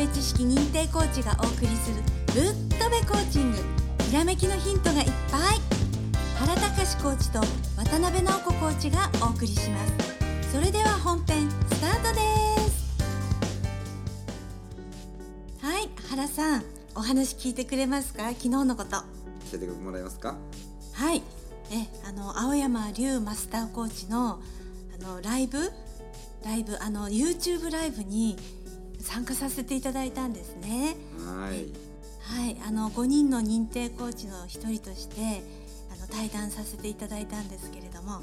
べ知識認定コーチがお送りするぶっとべコーチング。ひらめきのヒントがいっぱい。原隆コーチと渡辺直子コーチがお送りします。それでは本編スタートです。はい原さんお話聞いてくれますか？昨日のこと。教えてもらえますか？はい。えあの青山龍マスターコーチのあのライブ？ライブあの YouTube ライブに参加させていただいたんですね。はい。はい、あの5人の認定コーチの一人としてあの対談させていただいたんですけれども、はい、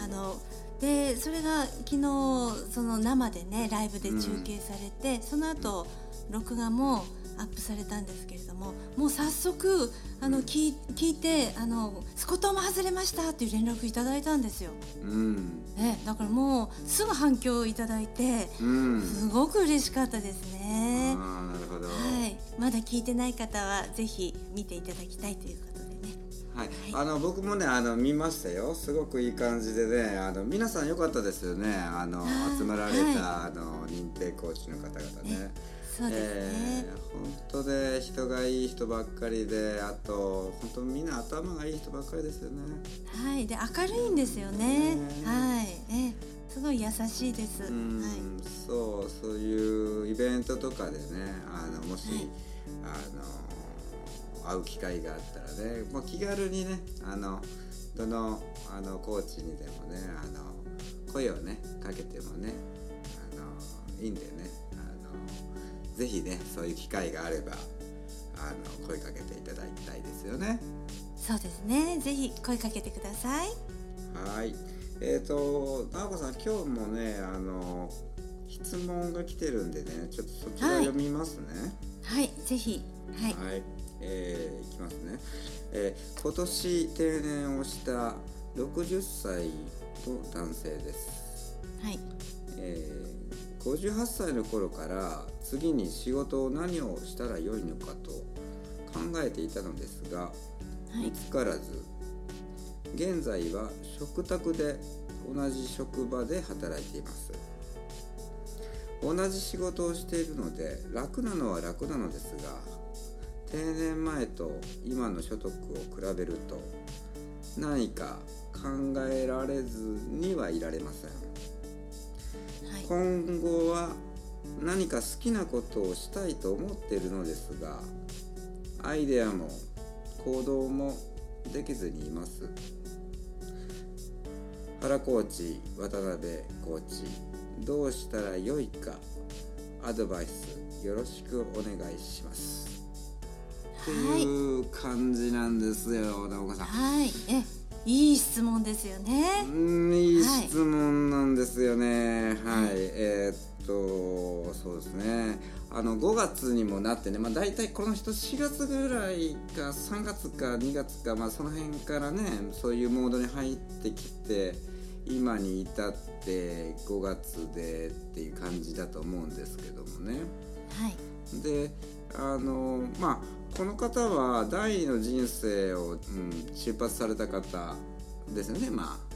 あのでそれが昨日その生でねライブで中継されて、その後録画もアップされたんですけれどももう早速あの聞聞いてあの「スコトーも外れました」っていう連絡いただいたんですよ。うん。ね、だからもうすぐ反響いただいて、うん、すごく嬉しかったですね。あなるほど、はい、まだ聞いてない方はぜひ見ていただきたいということ。はい、はい、あの僕もねあの見ましたよ。すごくいい感じでねあの皆さん良かったですよね。あの集まられた、はい、あの認定コーチの方々ね。そうですね、えー、本当で人がいい人ばっかりであと本当みんな頭がいい人ばっかりですよね。はい。で明るいんですよね、はい。えすごい優しいです、はい、そうそういうイベントとかでねあのもし、はい、あの会う機会があったらねもう気軽にねあのどのあのコーチにでもねあの声をねかけてもねあのいいんでねぜひねそういう機会があればあの声かけていただきたいですよね。そうですね。ぜひ声かけてください。はい。えっ、ー、と直子さん今日もねあの質問が来てるんでねちょっとそちら読みますね。はい、はい、ぜひはい。はい。えー、いきますね。えー、今年定年をした60歳の男性です。はい。えー、58歳の頃から次に仕事を何をしたらよいのかと考えていたのですが、見つからず現在は食卓で同じ職場で働いています同じ仕事をしているので楽なのは楽なのですが定年前と今の所得を比べると何か考えられずにはいられません、はい、今後は何か好きなことをしたいと思っているのですがアイデアも行動もできずにいます。原コーチ渡辺コーチどうしたらよいかアドバイスよろしくお願いします。っていう感じなんですよ直子さん。はい。えいい質問ですよね。うんい。い質問なんですよね。はい、はい、えー、っとそうですね。あの5月にもなってね、まあ、大体この人4月ぐらいか3月か2月か、まあ、その辺からねそういうモードに入ってきて今に至って5月でっていう感じだと思うんですけどもね。はい、であのまあこの方は第二の人生を、うん、出発された方ですよねまあ。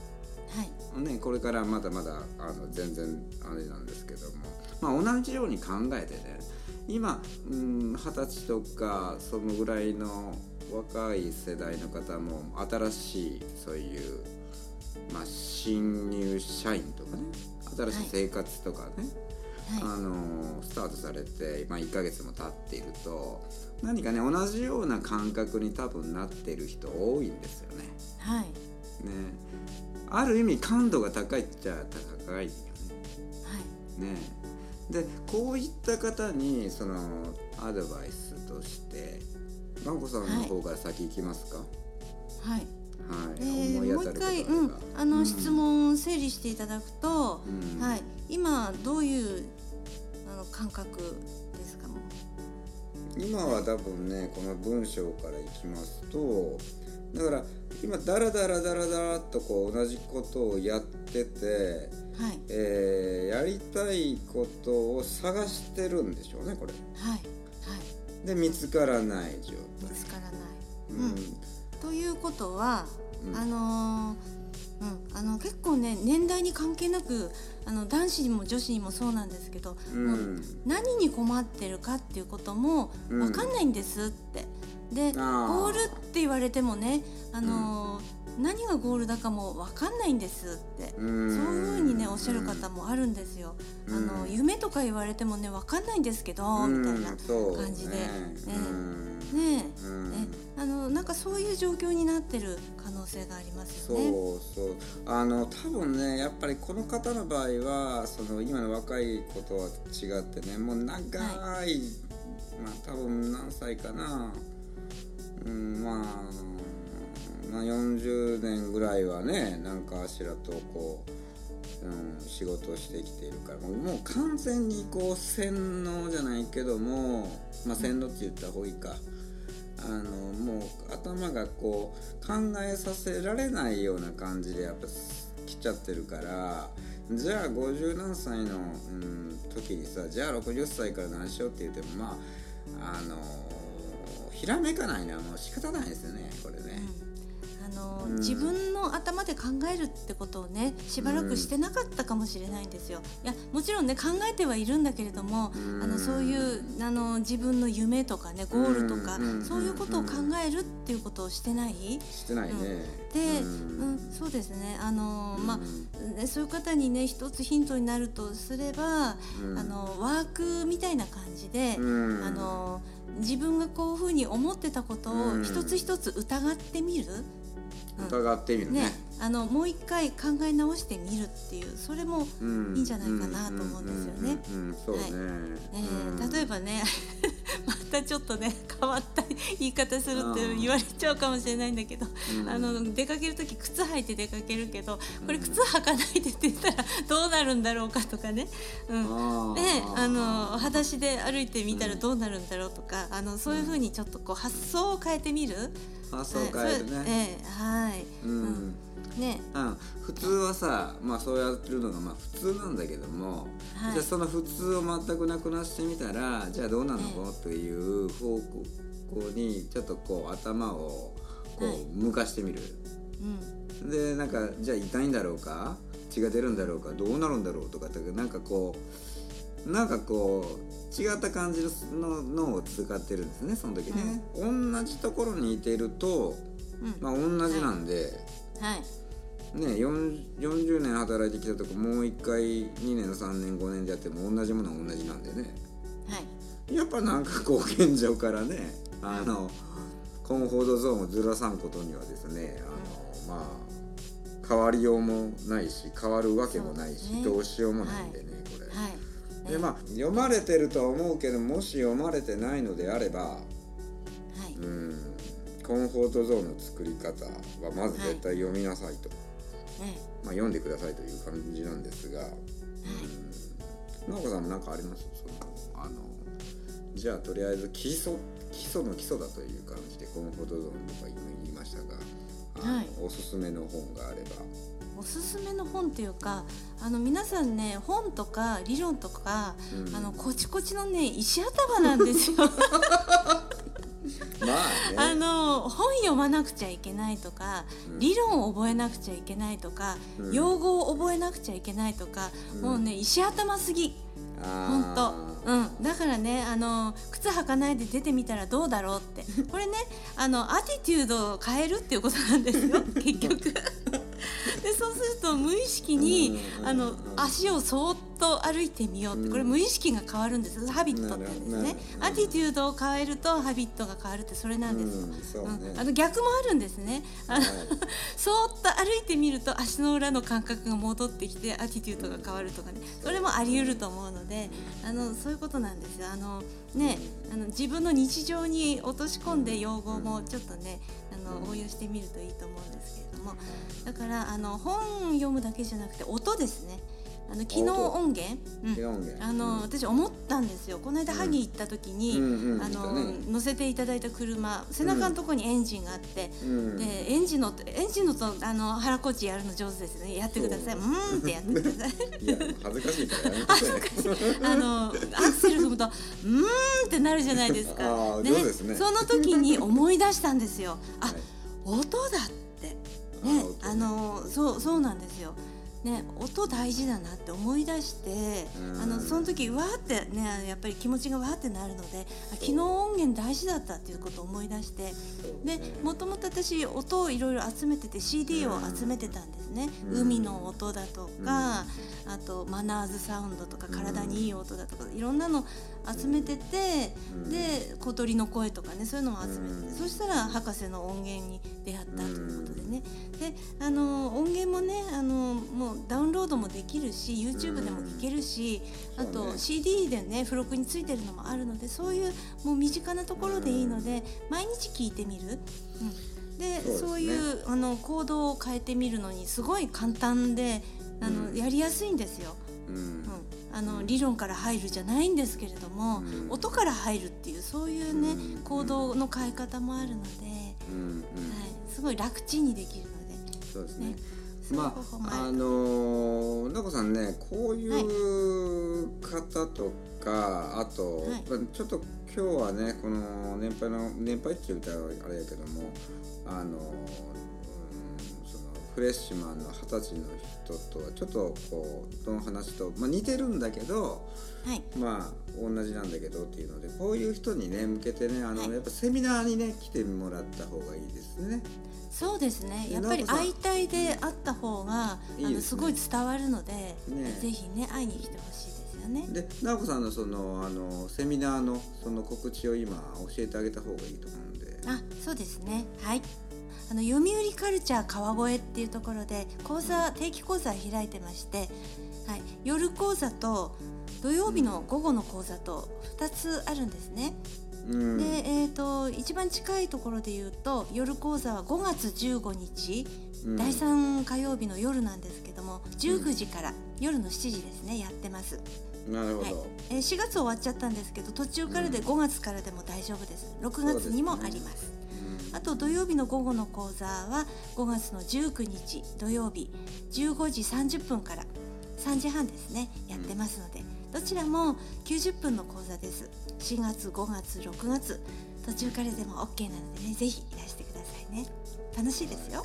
はいね、これからまだまだあの全然あれなんですけども、まあ、同じように考えてね今二十、うん、歳とかそのぐらいの若い世代の方も新しいそういう、まあ、新入社員とかね新しい生活とかね、はい、あのスタートされて、まあ、1ヶ月も経っていると何かね同じような感覚に多分なっている人多いんですよね。はい、ね。ある意味感度が高いっちゃ高いよね。はい、ね。でこういった方にそのアドバイスとして真子さんの方から先行きますか？はい、はい、えー、もう一回、うん、あの、うん、質問を整理していただくと、うん、はい、今どういうあの感覚ですか？今は多分ねこの文章からいきますとだから今ダラダラダラダラとこう同じことをやってて、はい。えー、やりたいことを探してるんでしょうねこれ。はい。はい、で見つからない状態。見つからない。うん、ということは、うん、あのー、うん、あの結構ね年代に関係なくあの男子にも女子にもそうなんですけど、うん。もう何に困ってるかっていうこともうん。分かんないんですって。であー。ゴールって言われてもね、あのー何がゴールだかも分かんないんですって。うん。そういうふうにねおっしゃる方もあるんですよ。うん。あの夢とか言われてもね分かんないんですけど、みたいな感じで。ねうん。ね。ね。あのなんかそういう状況になってる可能性がありますそよね。うそう。あの多分ねやっぱりこの方の場合はその今の若い子とは違ってねもう長い、まあ多分何歳かな。うんまあまあ40年ぐらいはねなんかあしらとこう、うん、仕事をしてきているからもうもう完全にこう洗脳じゃないけどもまあ洗脳って言った方がいいか。あのもう頭がこう考えさせられないような感じでやっぱ来ちゃってるからじゃあ50何歳の、うん、時にさじゃあ60歳から何しようって言ってもまああのひらめかないのはもう仕方ないですよねこれね。あのうん。自分の頭で考えるってことをねしばらくしてなかったかもしれないんですよ。いやもちろんね考えてはいるんだけれども、うん。あのそういうあの自分の夢とかねゴールとか、うん。そういうことを考えるっていうことをしてない？してないね。で、ううんんそうですね。あの、うん。まあねそういう方にね一つヒントになるとすれば、うん。あのワークみたいな感じで、うん。あの自分がこういうふうに思ってたことをうん。一つ一つ疑ってみる？うん疑ってみるね。ね、あのもう一回考え直してみるっていうそれも、うんいいんじゃないかなと思うんですよね例えばねまたちょっとね変わった言い方するって言われちゃうかもしれないんだけど、うんあの出かける時靴履いて出かけるけどこれ靴履かないでって言ったらどうなるんだろうかとかね。うんあーであの裸足で歩いてみたらどうなるんだろうとか、あのそういうふうにちょっとこう発想を変えてみる。発想を変えるはい。ええはい。うんね。うん、普通はさ、まあ、そうやってるのがまあ普通なんだけども、はい。じゃあその普通を全くなくなしてみたらじゃあどうなの、えという方向にちょっとこう頭をこはい。う向かしてみる、うん。でなんかじゃあ痛いんだろうか？血が出るんだろうか？どうなるんだろう？とかってなんかこうなんかこう違った感じの脳を使ってるんですねその時ね、同じところにいていると、うん。まあ、同じなんで。はいね、40 40年働いてきたとこもう1回2年3年5年でやっても同じものは同じなんでね。はい。やっぱなんかこう現状からねあのコンフォートゾーンをずらさんことにはですねあのまあ変わりようもないし変わるわけもないし、ね。どうしようもないんでね、これ。はい。でまあ読まれてるとは思うけどもし読まれてないのであればはい。うんコンフォートゾーンの作り方はまず絶対読みなさいと。ねまあ、読んでくださいという感じなんですが、うん、直子さんも何かあります？そのあのじゃあとりあえず基礎基礎の基礎だという感じでコンフォートゾーンとか今言いましたが、はい。おすすめの本があれば。おすすめの本っていうかあの皆さんね本とか理論とか、うん。あのコチコチのね石頭なんですよ まあね。あの本読まなくちゃいけないとか、うん。理論を覚えなくちゃいけないとか、うん。用語を覚えなくちゃいけないとか、うん。もうね石頭すぎ。本当。あうん。だからねあの靴履かないで出てみたらどうだろうって。これねあのアティテュードを変えるっていうことなんですよ 結局 でそうすると無意識にうん。あの足をそーっと歩いてみようってうん。これ無意識が変わるんですハビットってですね。アティテュードを変えるとハビットが変わるってそれなんです。よ、うん。ね、うん。あの逆もあるんですね。あのはい そーっと歩いてみると足の裏の感覚が戻ってきてアティテュードが変わるとかね。それもあり得ると思うのであのそういうことなんですよ。あのねあの自分の日常に落とし込んで用語もちょっとねあの応用してみるといいと思うんですけれどもだからあの本読むだけじゃなくて音ですね。あの機能音源、あの私思ったんですよ。この間萩行った時に、あの乗せていただいた車背中のところにエンジンがあって、うん。でエンジンのエンジンのとあの腹こっちやるの上手ですね。やってください。そう。んってやってください。恥ずかしいからやめて あのアクセル踏むとうーんってなるじゃないですか。ね。その時に思い出したんですよ。あ、はい音だっって。ねあのそうそうなんですよ。ね、音大事だなって思い出して、あのその時わーってねやっぱり気持ちがわーってなるので昨日音源大事だったっていうことを思い出してでもともと私音をいろいろ集めてて CD を集めてたんですね、海の音だとか、あとマナーズサウンドとか体にいい音だとかいろんなの集めてて、で小鳥の声とかねそういうのも集めてて、そしたら博士の音源に出会ったということでね。であの音源もねあのもうダウンロードもできるし YouTube でも聴けるし、あと CD でね付録についてるのもあるのでそういうもう身近なところでいいので毎日聴いてみる。うん。でそう、ね,、いうあの行動を変えてみるのにすごい簡単であの、うん、やりやすいんですよ。うん、うん、あの理論から入るじゃないんですけれども、うん、音から入るっていうそういうね、行動の変え方もあるので、はい、すごい楽ちんにできるので。そうですね。ね。まああのなこさんねこういう方とか、はい、あと、はい、ちょっと今日はねこの年配の年配っていう歌はあれやけどもあの、うん、そのフレッシュマンの二十歳の人とはちょっとこうの話と、まあ、似てるんだけど、はい、まあ同じなんだけどっていうのでこういう人にね向けてねあの、やっぱセミナーにね来てもらった方がいいですね。そうですね。やっぱり相対であった方が、うん、あのすごい伝わるので、ね、ぜひね会いに来てほしいですよね。で直子さんのそのあのセミナーのその告知を今教えてあげた方がいいと思うんで。あそうですね。はいあの読売カルチャー川越っていうところで講座定期講座を開いてまして、はい、夜講座と土曜日の午後の講座と2つあるんですね。で、えーと、一番近いところで言うと夜講座は5月15日、うん、第3火曜日の夜なんですけども19時から夜の7時ですねやってます。なるほど、はいえー、4月終わっちゃったんですけど途中からで5月からでも大丈夫です。6月にもあります。あと土曜日の午後の講座は5月の19日土曜日15時30分から3時半ですねやってますので、どちらも90分の講座です。4月5月6月途中からでも OK なのでねぜひいらしてくださいね。楽しいですよ。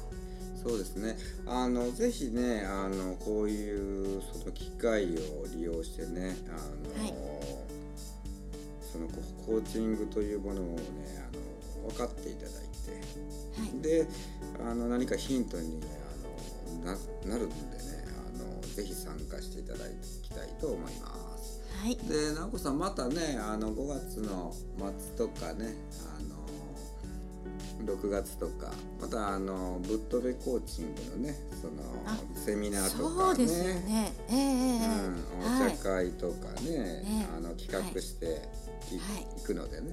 そうですね。あのぜひねあのこういうその機会を利用してねあの、はい、そのコーチングというものをねあの分かっていただいて、はい、であの何かヒントにあのななるんでねあのぜひ参加していただきたいと思います。はい、で直子さんまたねあの5月の末とかね6月とかまたあのぶっ飛べコーチングのねそのセミナーとかね。ね、えーうん、お茶会とかね、はい、あの企画してい、はい、くのでね、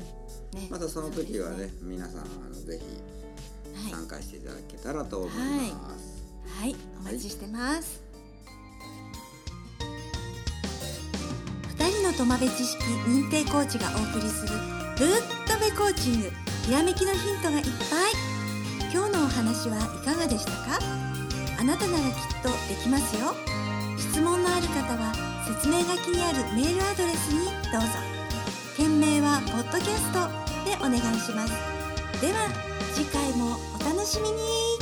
ね、またその時はね、ね、皆さんあのぜひ参加していただけたらと思います。はい、はい、お待ちしてます。の友部知識認定コーチがお送りするぶっとべコーチングひらめきのヒントがいっぱい。今日のお話はいかがでしたか？あなたならきっとできますよ。質問のある方は説明書きにあるメールアドレスにどうぞ。件名はポッドキャストでお願いします。では次回もお楽しみに。